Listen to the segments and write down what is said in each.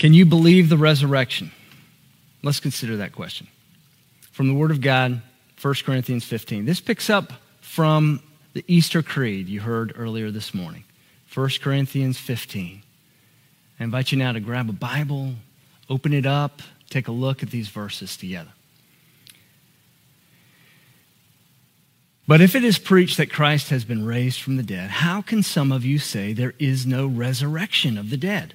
Can you believe the resurrection? Let's consider that question. From the Word of God, 1 Corinthians 15. This picks up from the Easter Creed you heard earlier this morning. 1 Corinthians 15. I invite you now to grab a Bible, open it up, take a look at these verses together. But if it is preached that Christ has been raised from the dead, how can some of you say there is no resurrection of the dead?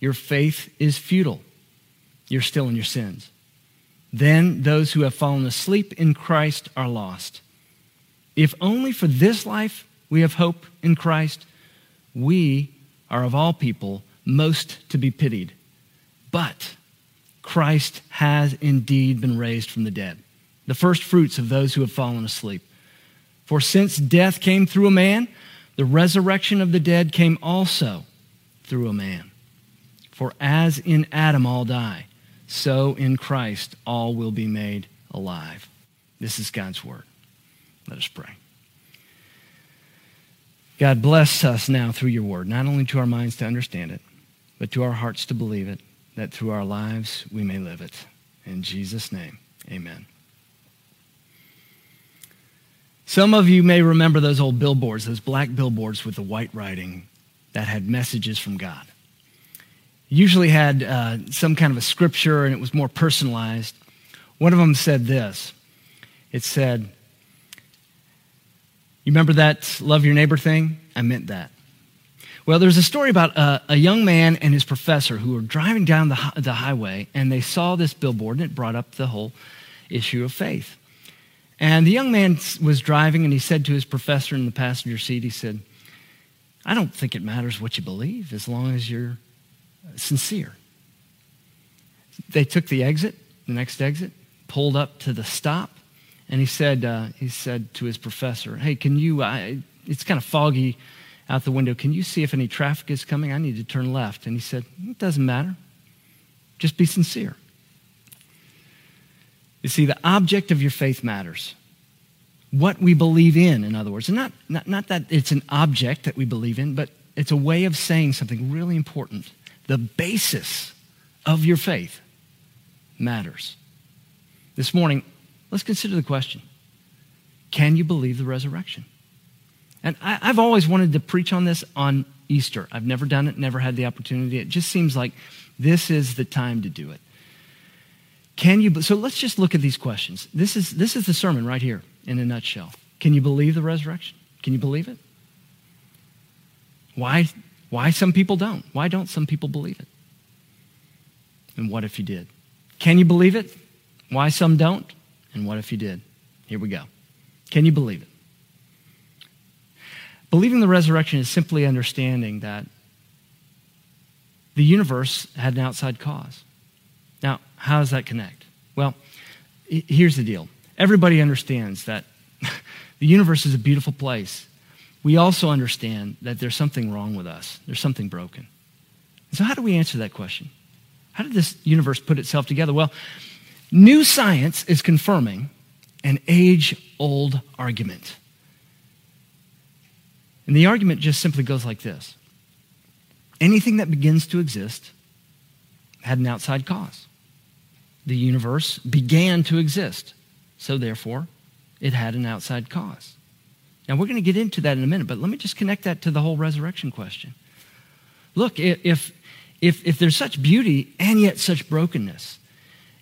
your faith is futile. You're still in your sins. Then those who have fallen asleep in Christ are lost. If only for this life we have hope in Christ, we are of all people most to be pitied. But Christ has indeed been raised from the dead, the first fruits of those who have fallen asleep. For since death came through a man, the resurrection of the dead came also through a man. For as in Adam all die, so in Christ all will be made alive. This is God's word. Let us pray. God, bless us now through your word, not only to our minds to understand it, but to our hearts to believe it that through our lives we may live it. In Jesus' name, amen. Some of you may remember those old billboards, those black billboards with the white writing that had messages from God. Usually had uh, some kind of a scripture and it was more personalized. One of them said this it said, You remember that love your neighbor thing? I meant that. Well, there's a story about a, a, young man and his professor who were driving down the, the highway and they saw this billboard and it brought up the whole issue of faith. And the young man was driving and he said to his professor in the passenger seat, he said, I don't think it matters what you believe as long as you're sincere. They took the exit, the next exit, pulled up to the stop, and he said, uh, he said to his professor, Hey, can you, I, it's kind of foggy out the window, Can you see if any traffic is coming? I need to turn left. And he said, It doesn't matter. Just be sincere. You see, the object of your faith matters. What we believe in, in other words. And not, not, not that it's an object that we believe in, but it's a way of saying something really important. The basis of your faith matters. This morning, let's consider the question Can you believe the resurrection? And I, have always wanted to preach on this on Easter. I've never done it, never had the opportunity. It just seems like this is the time to do it. Can you, so let's just look at these questions. This is, this is the sermon right here in a nutshell. Can you believe the resurrection? Can you believe it? Why, why some people don't? Why don't some people believe it? And what if you did? Can you believe it? Why some don't? And what if you did? Here we go. Can you believe it? Believing the resurrection is simply understanding that the universe had an outside cause. Now, how does that connect? Well, here's the deal everybody understands that the universe is a beautiful place. We also understand that there's something wrong with us, there's something broken. So, how do we answer that question? How did this universe put itself together? Well, new science is confirming an age old argument. And the argument just simply goes like this anything that begins to exist had an outside cause. The universe began to exist, so therefore, it had an outside cause. Now, we're going to get into that in a minute, but let me just connect that to the whole resurrection question. Look, if, if, if there's such beauty and yet such brokenness,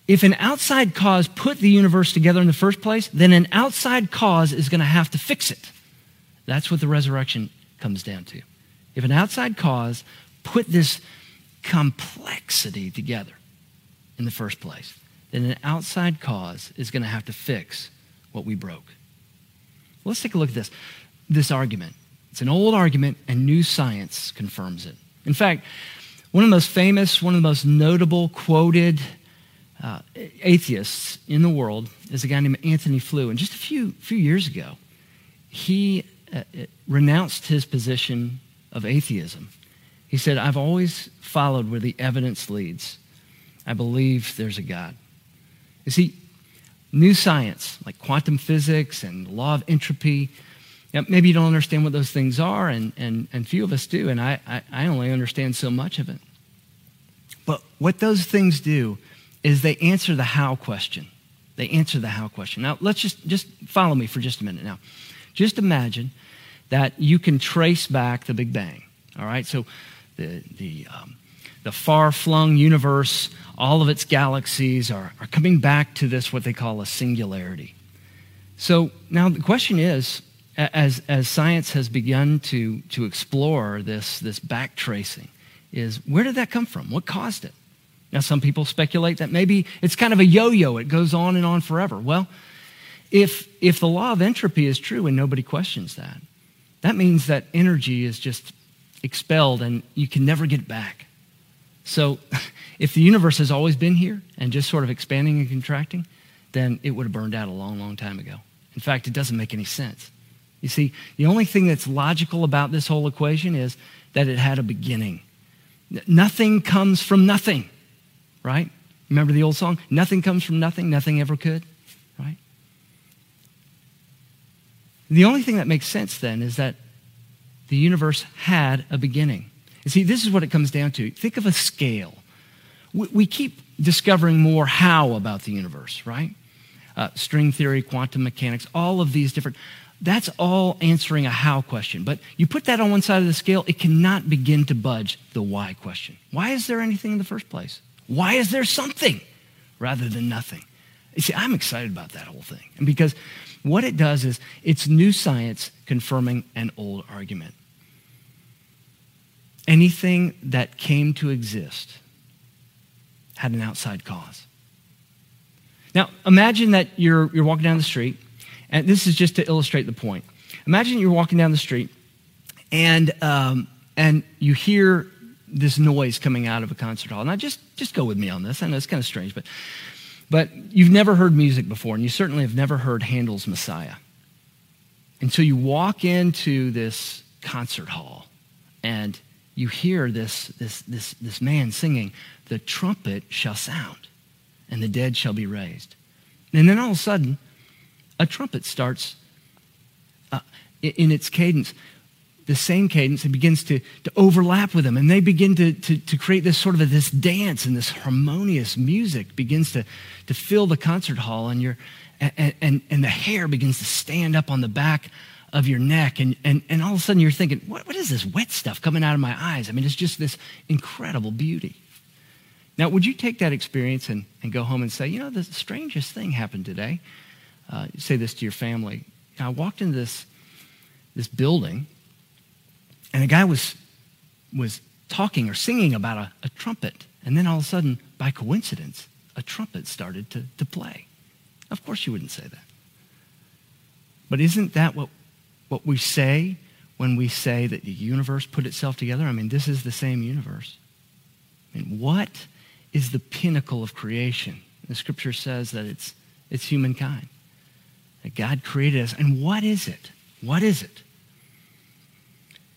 if an outside cause put the universe together in the first place, then an outside cause is going to have to fix it. That's what the resurrection comes down to. If an outside cause put this complexity together in the first place, then an outside cause is going to have to fix what we broke. Let's take a look at this. This argument. It's an old argument, and new science confirms it. In fact, One of the most famous, one of the most notable, quoted uh, atheists in the world is a guy named Antony Flew. And just a few, few years ago, he uh, uh, renounced his position of atheism. He said, I've always followed where the evidence leads. I believe there's a God. You see, new science like quantum physics and law of entropy, know, maybe you don't understand what those things are, and, and, and few of us do, and I, I, I only understand so much of it. But what those things do is they answer the how question. They answer the how question. Now, let's just, just follow me for just a minute now. Just imagine that you can trace back the Big Bang. All right, so the, the, um, the far flung universe, all of its galaxies are, are coming back to this, what they call a singularity. So now the question is as, as science has begun to, to explore this, this back tracing, is where did that come from? What caused it? Now, some people speculate that maybe it's kind of a yo yo, it goes on and on forever. Well, if, if the law of entropy is true and nobody questions that, that means that energy is just expelled and you can never get it back. So, if the universe has always been here and just sort of expanding and contracting, then it would have burned out a long, long time ago. In fact, it doesn't make any sense. You see, the only thing that's logical about this whole equation is that it had a beginning. Nothing comes from nothing, right? Remember the old song? Nothing comes from nothing, nothing ever could, right? The only thing that makes sense then is that the universe had a beginning. You see, this is what it comes down to. Think of a scale. We, we keep discovering more how about the universe, right? Uh, string theory, quantum mechanics, all of these different. That's all answering a how question. But you put that on one side of the scale, it cannot begin to budge the why question. Why is there anything in the first place? Why is there something rather than nothing? You see, I'm excited about that whole thing. And because what it does is it's new science confirming an old argument. Anything that came to exist had an outside cause. Now, imagine that you're, you're walking down the street, and this is just to illustrate the point. Imagine you're walking down the street, and, um, and you hear this noise coming out of a concert hall. Now, just, just go with me on this. I know it's kind of strange, but but you've never heard music before, and you certainly have never heard Handel's Messiah. Until you walk into this concert hall and you hear this, this, this, this man singing, The trumpet shall sound, and the dead shall be raised. And then all of a sudden, a trumpet starts uh, in its cadence the same cadence it begins to, to overlap with them. And they begin to, to, to create this sort of a, this dance and this harmonious music begins to, to fill the concert hall. And, you and, and, and the hair begins to stand up on the back of your neck. And, and, and all of a sudden you're thinking, what, what is this wet stuff coming out of my eyes? I mean, it's just this incredible beauty. Now, would you take that experience and, and go home and say, you know, the strangest thing happened today? Uh, say this to your family. I walked into this, this building and a guy was, was talking or singing about a, a trumpet. And then all of a sudden, by coincidence, a trumpet started to, to play. Of course, you wouldn't say that. But isn't that what, what we say when we say that the universe put itself together? I mean, this is the same universe. I mean, what is the pinnacle of creation? The scripture says that it's, it's humankind, that God created us. And what is it? What is it?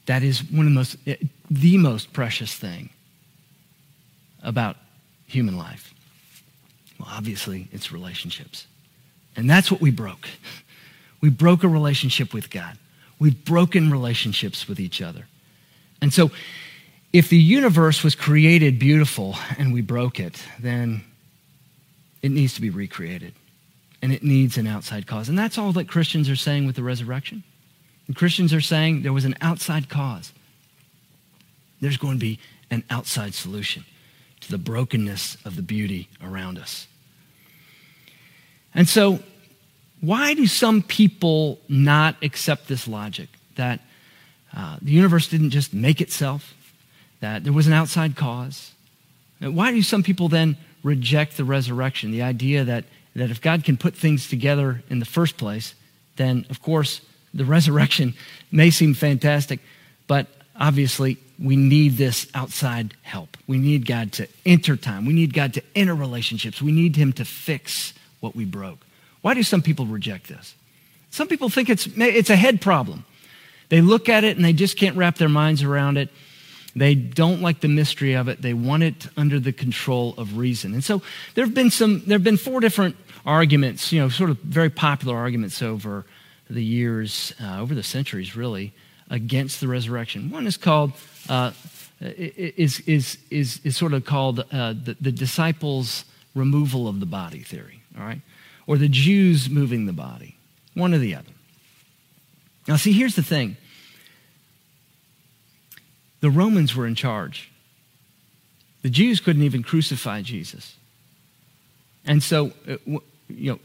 That is one of the most, eh, the most precious thing about human life. Well, obviously, it's relationships. And that's what we broke. We broke a relationship with God. We've broken relationships with each other. And so, if the universe was created beautiful and we broke it, then it needs to be recreated. And it needs an outside cause. And that's all that Christians are saying with the resurrection. And Christians are saying there was an outside cause. There's going to be an outside solution to the brokenness of the beauty around us. And so, why do some people not accept this logic that uh, the universe didn't just make itself, that there was an outside cause? Why do some people then reject the resurrection, the idea that, that if God can put things together in the first place, then of course the resurrection may seem fantastic, but obviously, we need this outside help. We need God to enter time. We need God to enter relationships. We need Him to fix what we broke. Why do some people reject this? Some people think it's, it's a head problem. They look at it and they just can't wrap their minds around it. They don't like the mystery of it. They want it under the control of reason. And so there have been some, there have been four different arguments, you know, sort of very popular arguments over the years, uh, over the centuries, really, against the resurrection. One is called, uh, is, is, is, is sort of called uh, the, the disciples' removal of the body theory, all right? Or the Jews moving the body, one or the other. Now, see, here's the thing the Romans were in charge. The Jews couldn't even crucify Jesus. And so, uh, you know,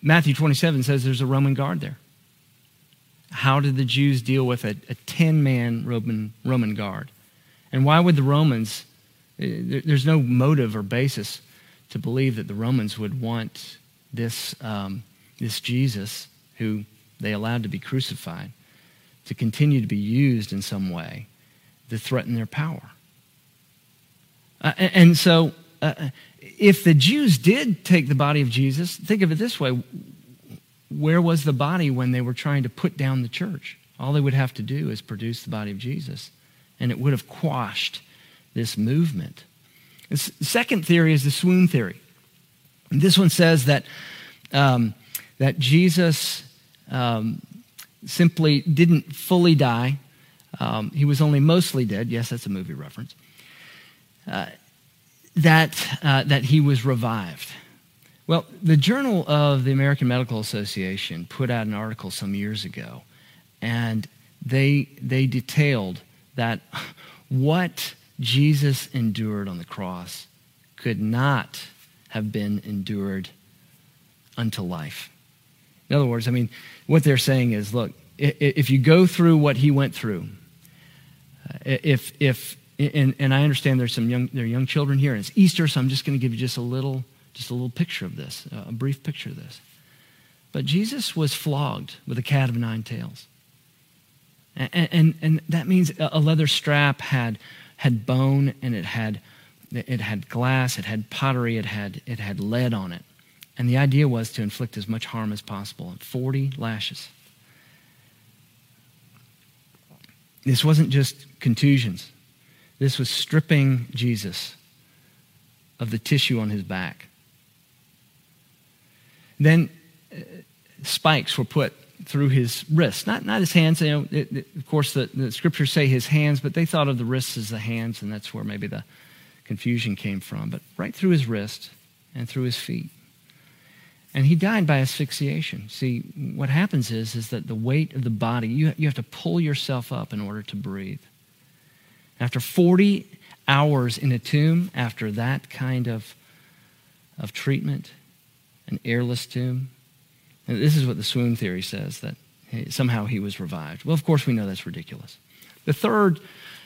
Matthew 27 says there's a Roman guard there. How did the Jews deal with a, a 10 man Roman, Roman guard? And why would the Romans, uh, there's no motive or basis to believe that the Romans would want this, um, this Jesus, who they allowed to be crucified, to continue to be used in some way to threaten their power. Uh, and so, uh, if the Jews did take the body of Jesus, think of it this way where was the body when they were trying to put down the church? All they would have to do is produce the body of Jesus, and it would have quashed this movement. The second theory is the swoon theory. This one says that, um, that Jesus um, simply didn't fully die. Um, he was only mostly dead. Yes, that's a movie reference. Uh, that, uh, that he was revived. Well, the Journal of the American Medical Association put out an article some years ago, and they, they detailed that what Jesus endured on the cross could not have been endured unto life. In other words, I mean, what they're saying is look, if you go through what he went through, uh, if, if and, and I understand there's some young, there are young children here, and it's Easter, so I'm just going to give you just a little just a little picture of this, a brief picture of this. But Jesus was flogged with a cat of nine tails. And, and, and that means a leather strap had, had bone and it had, it had glass, it had pottery, it had, it had lead on it. And the idea was to inflict as much harm as possible 40 lashes. This wasn't just contusions, this was stripping Jesus of the tissue on his back. Then uh, spikes were put through his wrists, not, not his hands. You know, it, it, of course, the, the scriptures say his hands, but they thought of the wrists as the hands, and that's where maybe the confusion came from. But right through his wrist and through his feet. And he died by asphyxiation. See, what happens is, is that the weight of the body, you, you have to pull yourself up in order to breathe. After 40 hours in a tomb, after that kind of, of treatment, an airless tomb. And this is what the swoon theory says that somehow he was revived. Well, of course, we know that's ridiculous. The third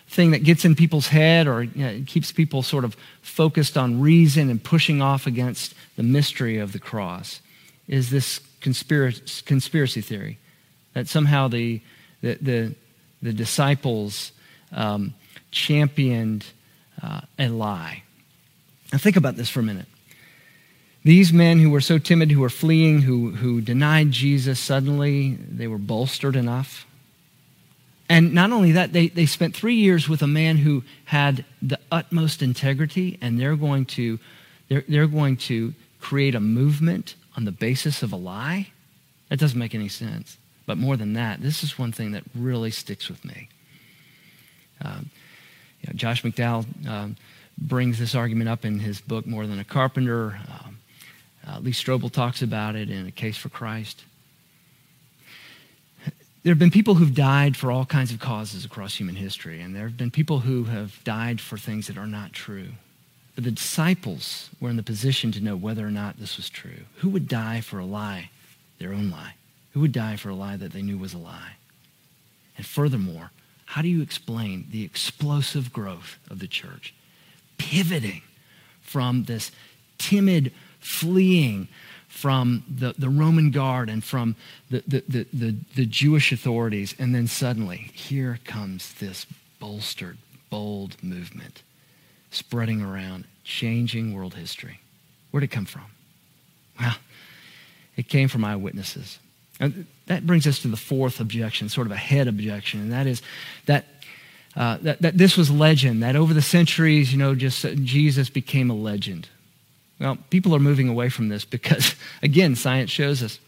thing that gets in people's head or you know, keeps people sort of focused on reason and pushing off against the mystery of the cross is this conspiracy, conspiracy theory that somehow the, the, the, the disciples um, championed uh, a lie. Now, think about this for a minute. These men who were so timid, who were fleeing, who, who denied Jesus, suddenly they were bolstered enough. And not only that, they, they spent three years with a man who had the utmost integrity, and they're going to, they're, they're going to create a movement on the basis of a lie? That doesn't make any sense. But more than that, this is one thing that really sticks with me. Um, you know, Josh McDowell um, brings this argument up in his book, More Than a Carpenter. Um, uh, Lee Strobel talks about it in A Case for Christ. There have been people who've died for all kinds of causes across human history, and there have been people who have died for things that are not true. But the disciples were in the position to know whether or not this was true. Who would die for a lie, their own lie? Who would die for a lie that they knew was a lie? And furthermore, how do you explain the explosive growth of the church? Pivoting from this timid fleeing from the, the Roman guard and from the, the, the, the, the Jewish authorities. And then suddenly, here comes this bolstered, bold movement spreading around, changing world history. Where'd it come from? Well, it came from eyewitnesses. And that brings us to the fourth objection, sort of a head objection, and that is that, uh, that, that this was legend, that over the centuries, you know, just uh, Jesus became a legend. Well, people are moving away from this because, again, science shows us.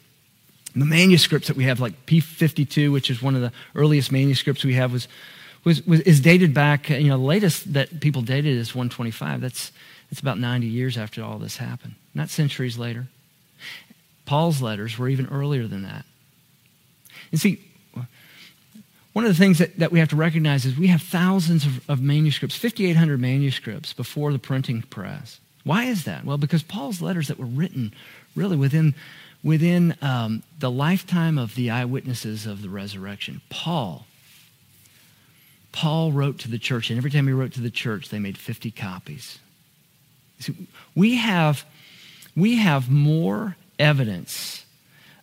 The manuscripts that we have, like P52, which is one of the earliest manuscripts we have, was, was, was is dated back. Uh, you know, the latest that people dated is 125. That's that's about 90 years after all this happened, not centuries later. Paul's letters were even earlier than that. And see, one of the things that, that we have to recognize is we have thousands of, of manuscripts, 5,800 manuscripts before the printing press. Why is that? Well, because Paul's letters that were written really within, within um, the lifetime of the eyewitnesses of the resurrection. Paul, Paul wrote to the church, and every time he wrote to the church, they made 50 copies. See, we have, we have more evidence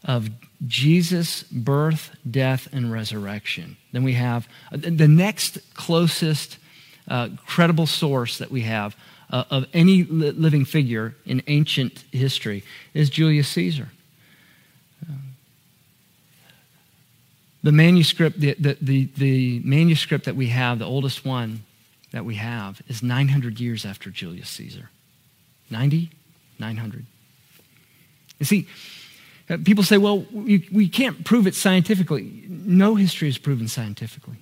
of Jesus' birth, death, and resurrection than we have. The next closest uh, credible source that we have uh, of any li- living figure in ancient history is Julius Caesar. the manuscript, the, the, the, the manuscript that we have, the oldest one that we have, is 900 years after Julius Caesar. 90? 900. You see, uh, people say, well, we, we can't prove it scientifically. No history is proven scientifically.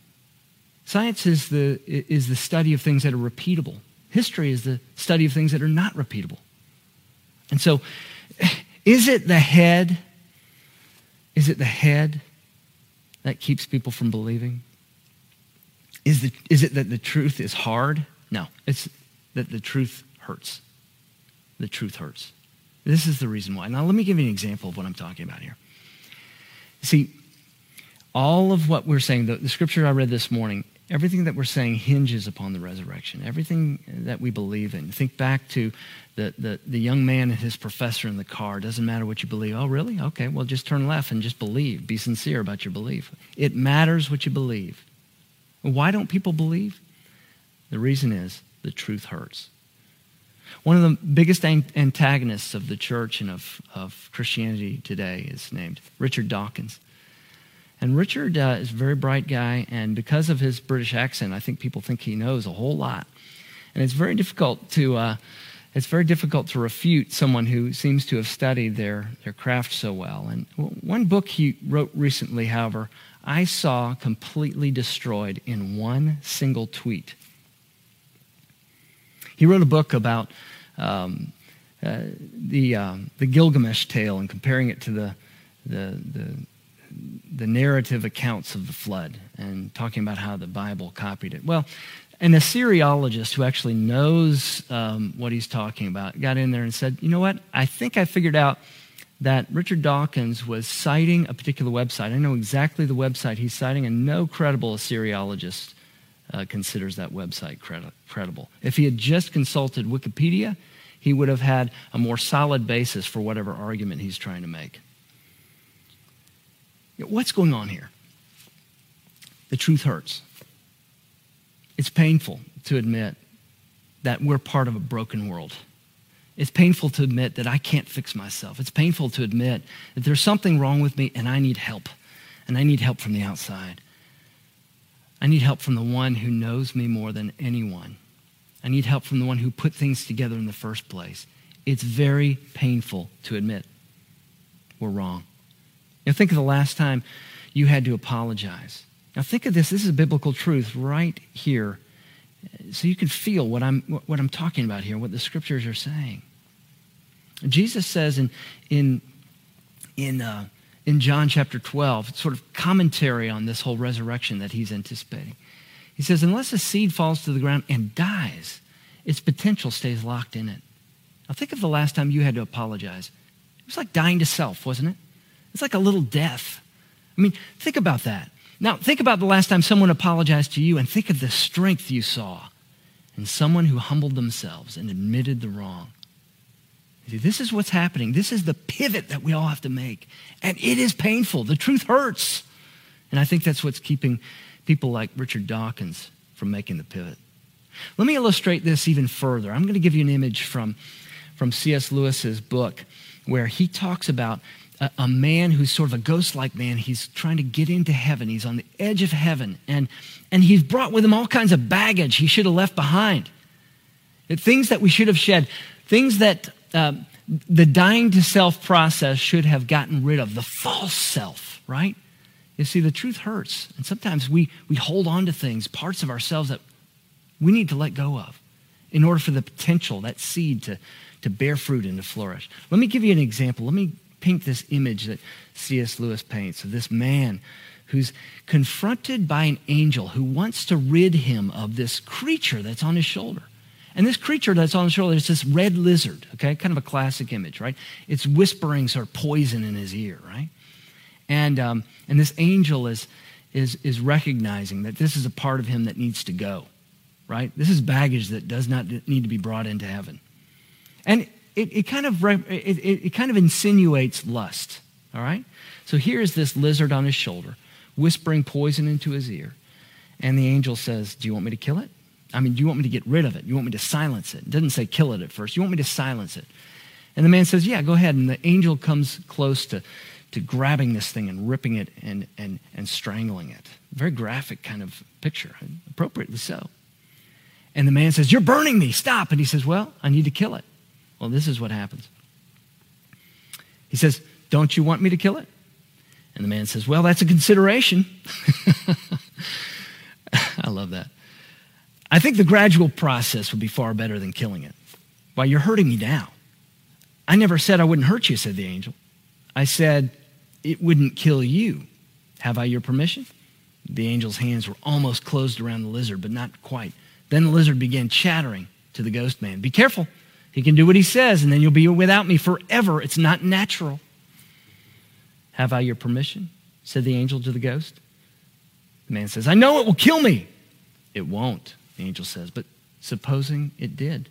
Science is the, is the study of things that are repeatable. History is the study of things that are not repeatable. And so, is it the head? Is it the head that keeps people from believing? Is, the, is it that the truth is hard? No, it's that the truth hurts. The truth hurts. This is the reason why. Now, let me give you an example of what I'm talking about here. See, all of what we're saying, the, the scripture I read this morning, everything that we're saying hinges upon the resurrection. Everything that we believe in. Think back to the, the, the young man and his professor in the car. Doesn't matter what you believe. Oh, really? Okay, well, just turn left and just believe. Be sincere about your belief. It matters what you believe. Why don't people believe? The reason is the truth hurts. One of the biggest antagonists of the church and of, of Christianity today is named Richard Dawkins. And Richard uh, is a very bright guy, and because of his British accent, I think people think he knows a whole lot. And it's very difficult to, uh, it's very difficult to refute someone who seems to have studied their, their craft so well. And one book he wrote recently, however, I saw completely destroyed in one single tweet. He wrote a book about um, uh, the, um, the Gilgamesh tale and comparing it to the, the, the, the narrative accounts of the flood and talking about how the Bible copied it. Well, an Assyriologist who actually knows um, what he's talking about got in there and said, You know what? I think I figured out that Richard Dawkins was citing a particular website. I know exactly the website he's citing, and no credible Assyriologist uh, considers that website credi- credible. If he had just consulted Wikipedia, he would have had a more solid basis for whatever argument he's trying to make. What's going on here? The truth hurts. It's painful to admit that we're part of a broken world. It's painful to admit that I can't fix myself. It's painful to admit that there's something wrong with me and I need help. And I need help from the outside. I need help from the one who knows me more than anyone. I need help from the one who put things together in the first place. It's very painful to admit we're wrong. Now, think of the last time you had to apologize. Now, think of this. This is a biblical truth right here. So you can feel what I'm, what I'm talking about here, what the scriptures are saying. Jesus says in, in, in, uh, in John chapter 12, sort of commentary on this whole resurrection that he's anticipating. He says, Unless a seed falls to the ground and dies, its potential stays locked in it. Now, think of the last time you had to apologize. It was like dying to self, wasn't it? It's like a little death. I mean, think about that. Now, think about the last time someone apologized to you and think of the strength you saw in someone who humbled themselves and admitted the wrong. See, this is what's happening. This is the pivot that we all have to make. And it is painful. The truth hurts. And I think that's what's keeping people like Richard Dawkins from making the pivot. Let me illustrate this even further. I'm going to give you an image from, from C.S. Lewis's book where he talks about a, a man who's sort of a ghost like man. He's trying to get into heaven, he's on the edge of heaven, and, and he's brought with him all kinds of baggage he should have left behind. Things that we should have shed, things that um, the dying to self process should have gotten rid of, the false self, right? You see, the truth hurts. And sometimes we, we hold on to things, parts of ourselves that we need to let go of in order for the potential, that seed, to, to bear fruit and to flourish. Let me give you an example. Let me paint this image that C.S. Lewis paints of this man who's confronted by an angel who wants to rid him of this creature that's on his shoulder. And this creature that's on his shoulder is this red lizard, okay? Kind of a classic image, right? It's whispering sort of poison in his ear, right? And, um, and this angel is, is, is recognizing that this is a part of him that needs to go right? This is baggage that does not need to be brought into heaven. And it, it kind of it, it, it kind of insinuates lust, all right? So here is this lizard on his shoulder, whispering poison into his ear. And the angel says, Do you want me to kill it? I mean, do you want me to get rid of it? You want me to silence it? It doesn't say kill it at first. You want me to silence it? And the man says, Yeah, go ahead. And the angel comes close to, to grabbing this thing and ripping it and, and, and strangling it. Very graphic kind of picture, appropriately so. And the man says, You're burning me, stop. And he says, Well, I need to kill it. Well, this is what happens. He says, Don't you want me to kill it? And the man says, Well, that's a consideration. I love that. I think the gradual process would be far better than killing it. Why, you're hurting me now. I never said I wouldn't hurt you, said the angel. I said it wouldn't kill you. Have I your permission? The angel's hands were almost closed around the lizard, but not quite. Then the lizard began chattering to the ghost man Be careful. He can do what he says, and then you'll be without me forever. It's not natural. Have I your permission? said the angel to the ghost. The man says, I know it will kill me. It won't, the angel says, but supposing it did.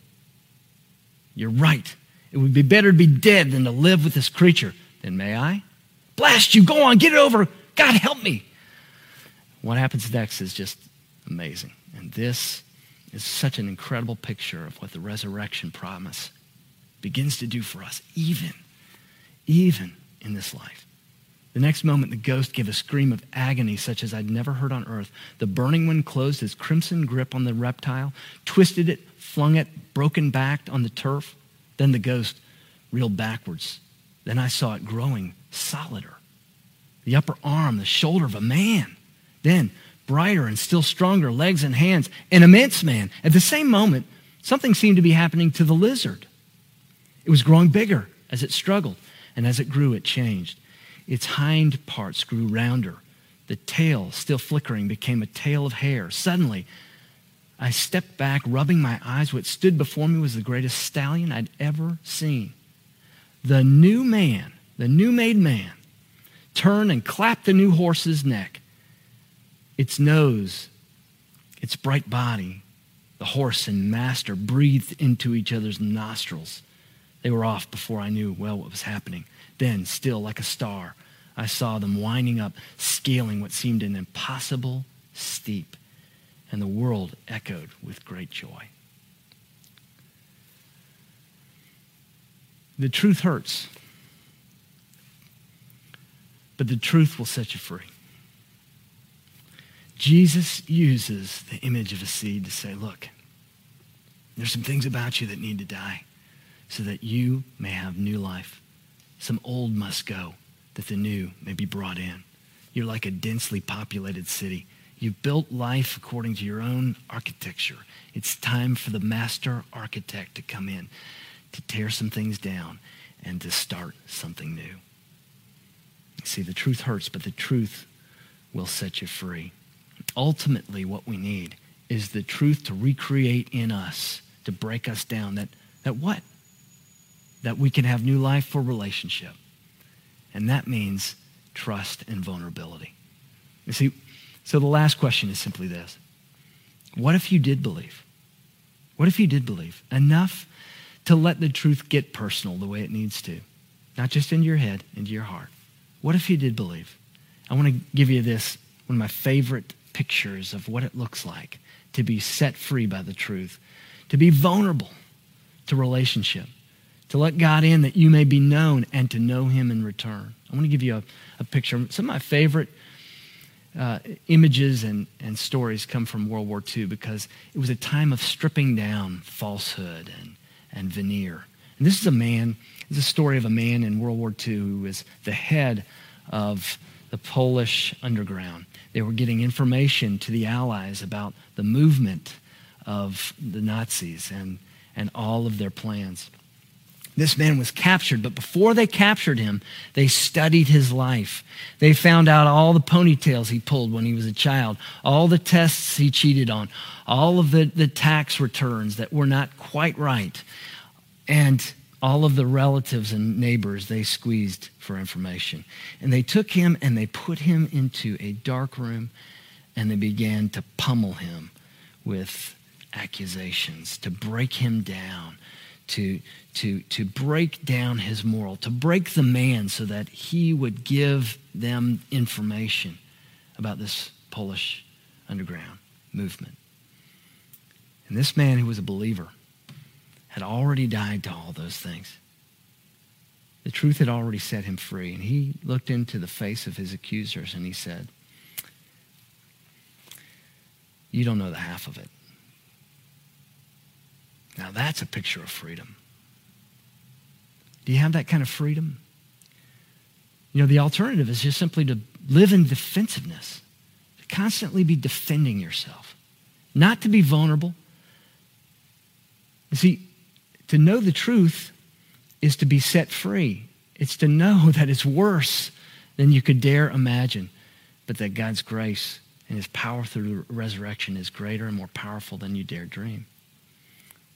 You're right. It would be better to be dead than to live with this creature. Then may I? Blast you. Go on. Get it over. God help me. What happens next is just amazing. And this is such an incredible picture of what the resurrection promise begins to do for us, even, even in this life. The next moment, the ghost gave a scream of agony such as I'd never heard on earth. The burning one closed his crimson grip on the reptile, twisted it, flung it, broken backed on the turf. Then the ghost reeled backwards. Then I saw it growing solider. The upper arm, the shoulder of a man. Then brighter and still stronger legs and hands, an immense man. At the same moment, something seemed to be happening to the lizard. It was growing bigger as it struggled, and as it grew, it changed. Its hind parts grew rounder. The tail, still flickering, became a tail of hair. Suddenly, I stepped back, rubbing my eyes. What stood before me was the greatest stallion I'd ever seen. The new man, the new made man, turned and clapped the new horse's neck its nose, its bright body, the horse and master breathed into each other's nostrils. They were off before I knew well what was happening. Then, still like a star, I saw them winding up, scaling what seemed an impossible steep, and the world echoed with great joy. The truth hurts, but the truth will set you free. Jesus uses the image of a seed to say, look, there's some things about you that need to die so that you may have new life. Some old must go that the new may be brought in. You're like a densely populated city. You've built life according to your own architecture. It's time for the master architect to come in, to tear some things down, and to start something new. See, the truth hurts, but the truth will set you free ultimately what we need is the truth to recreate in us, to break us down. That, that what? That we can have new life for relationship. And that means trust and vulnerability. You see, so the last question is simply this What if you did believe? What if you did believe enough to let the truth get personal the way it needs to? Not just into your head, into your heart. What if you did believe? I want to give you this, one of my favorite pictures of what it looks like to be set free by the truth, to be vulnerable to relationship, to let God in that you may be known and to know Him in return. I want to give you a, a picture. Some of my favorite uh, images and, and stories come from World War II because it was a time of stripping down falsehood and, and veneer. And this is a man, this is a story of a man in World War II who was the head of the Polish underground. They were getting information to the Allies about the movement of the Nazis and, and all of their plans. This man was captured, but before they captured him, they studied his life. They found out all the ponytails he pulled when he was a child, all the tests he cheated on, all of the, the tax returns that were not quite right, and all of the relatives and neighbors they squeezed for information. And they took him and they put him into a dark room and they began to pummel him with accusations, to break him down, to, to, to break down his moral, to break the man so that he would give them information about this Polish underground movement. And this man who was a believer had already died to all those things. The truth had already set him free. And he looked into the face of his accusers and he said, You don't know the half of it. Now that's a picture of freedom. Do you have that kind of freedom? You know, the alternative is just simply to live in defensiveness, to constantly be defending yourself, not to be vulnerable. You see, to know the truth is to be set free. It's to know that it's worse than you could dare imagine, but that God's grace and his power through resurrection is greater and more powerful than you dare dream.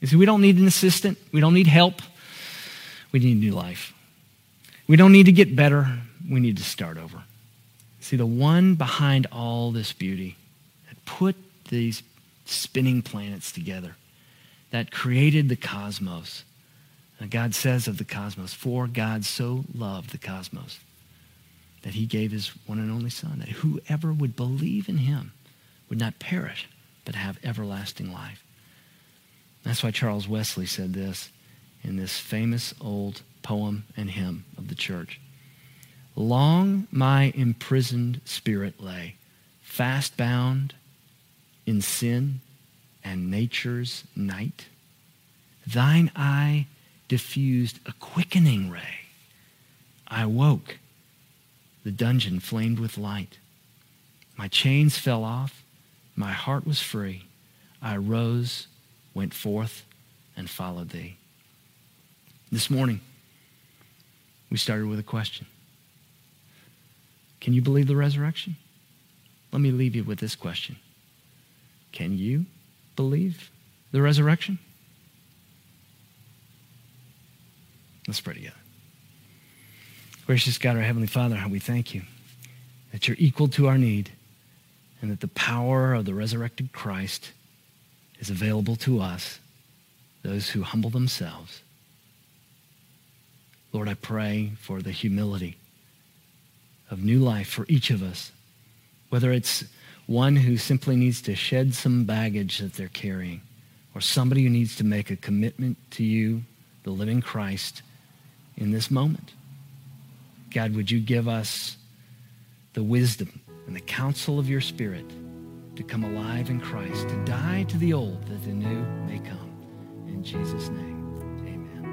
You see, we don't need an assistant. We don't need help. We need new life. We don't need to get better. We need to start over. See, the one behind all this beauty that put these spinning planets together that created the cosmos. And God says of the cosmos, for God so loved the cosmos that he gave his one and only Son, that whoever would believe in him would not perish, but have everlasting life. That's why Charles Wesley said this in this famous old poem and hymn of the church. Long my imprisoned spirit lay, fast bound in sin and nature's night. Thine eye diffused a quickening ray. I woke. The dungeon flamed with light. My chains fell off. My heart was free. I rose, went forth, and followed thee. This morning, we started with a question Can you believe the resurrection? Let me leave you with this question Can you believe the resurrection? Let's pray together. Gracious God, our Heavenly Father, how we thank you that you're equal to our need and that the power of the resurrected Christ is available to us, those who humble themselves. Lord, I pray for the humility of new life for each of us, whether it's one who simply needs to shed some baggage that they're carrying, or somebody who needs to make a commitment to you, the living Christ, in this moment. God, would you give us the wisdom and the counsel of your Spirit to come alive in Christ, to die to the old that the new may come. In Jesus' name.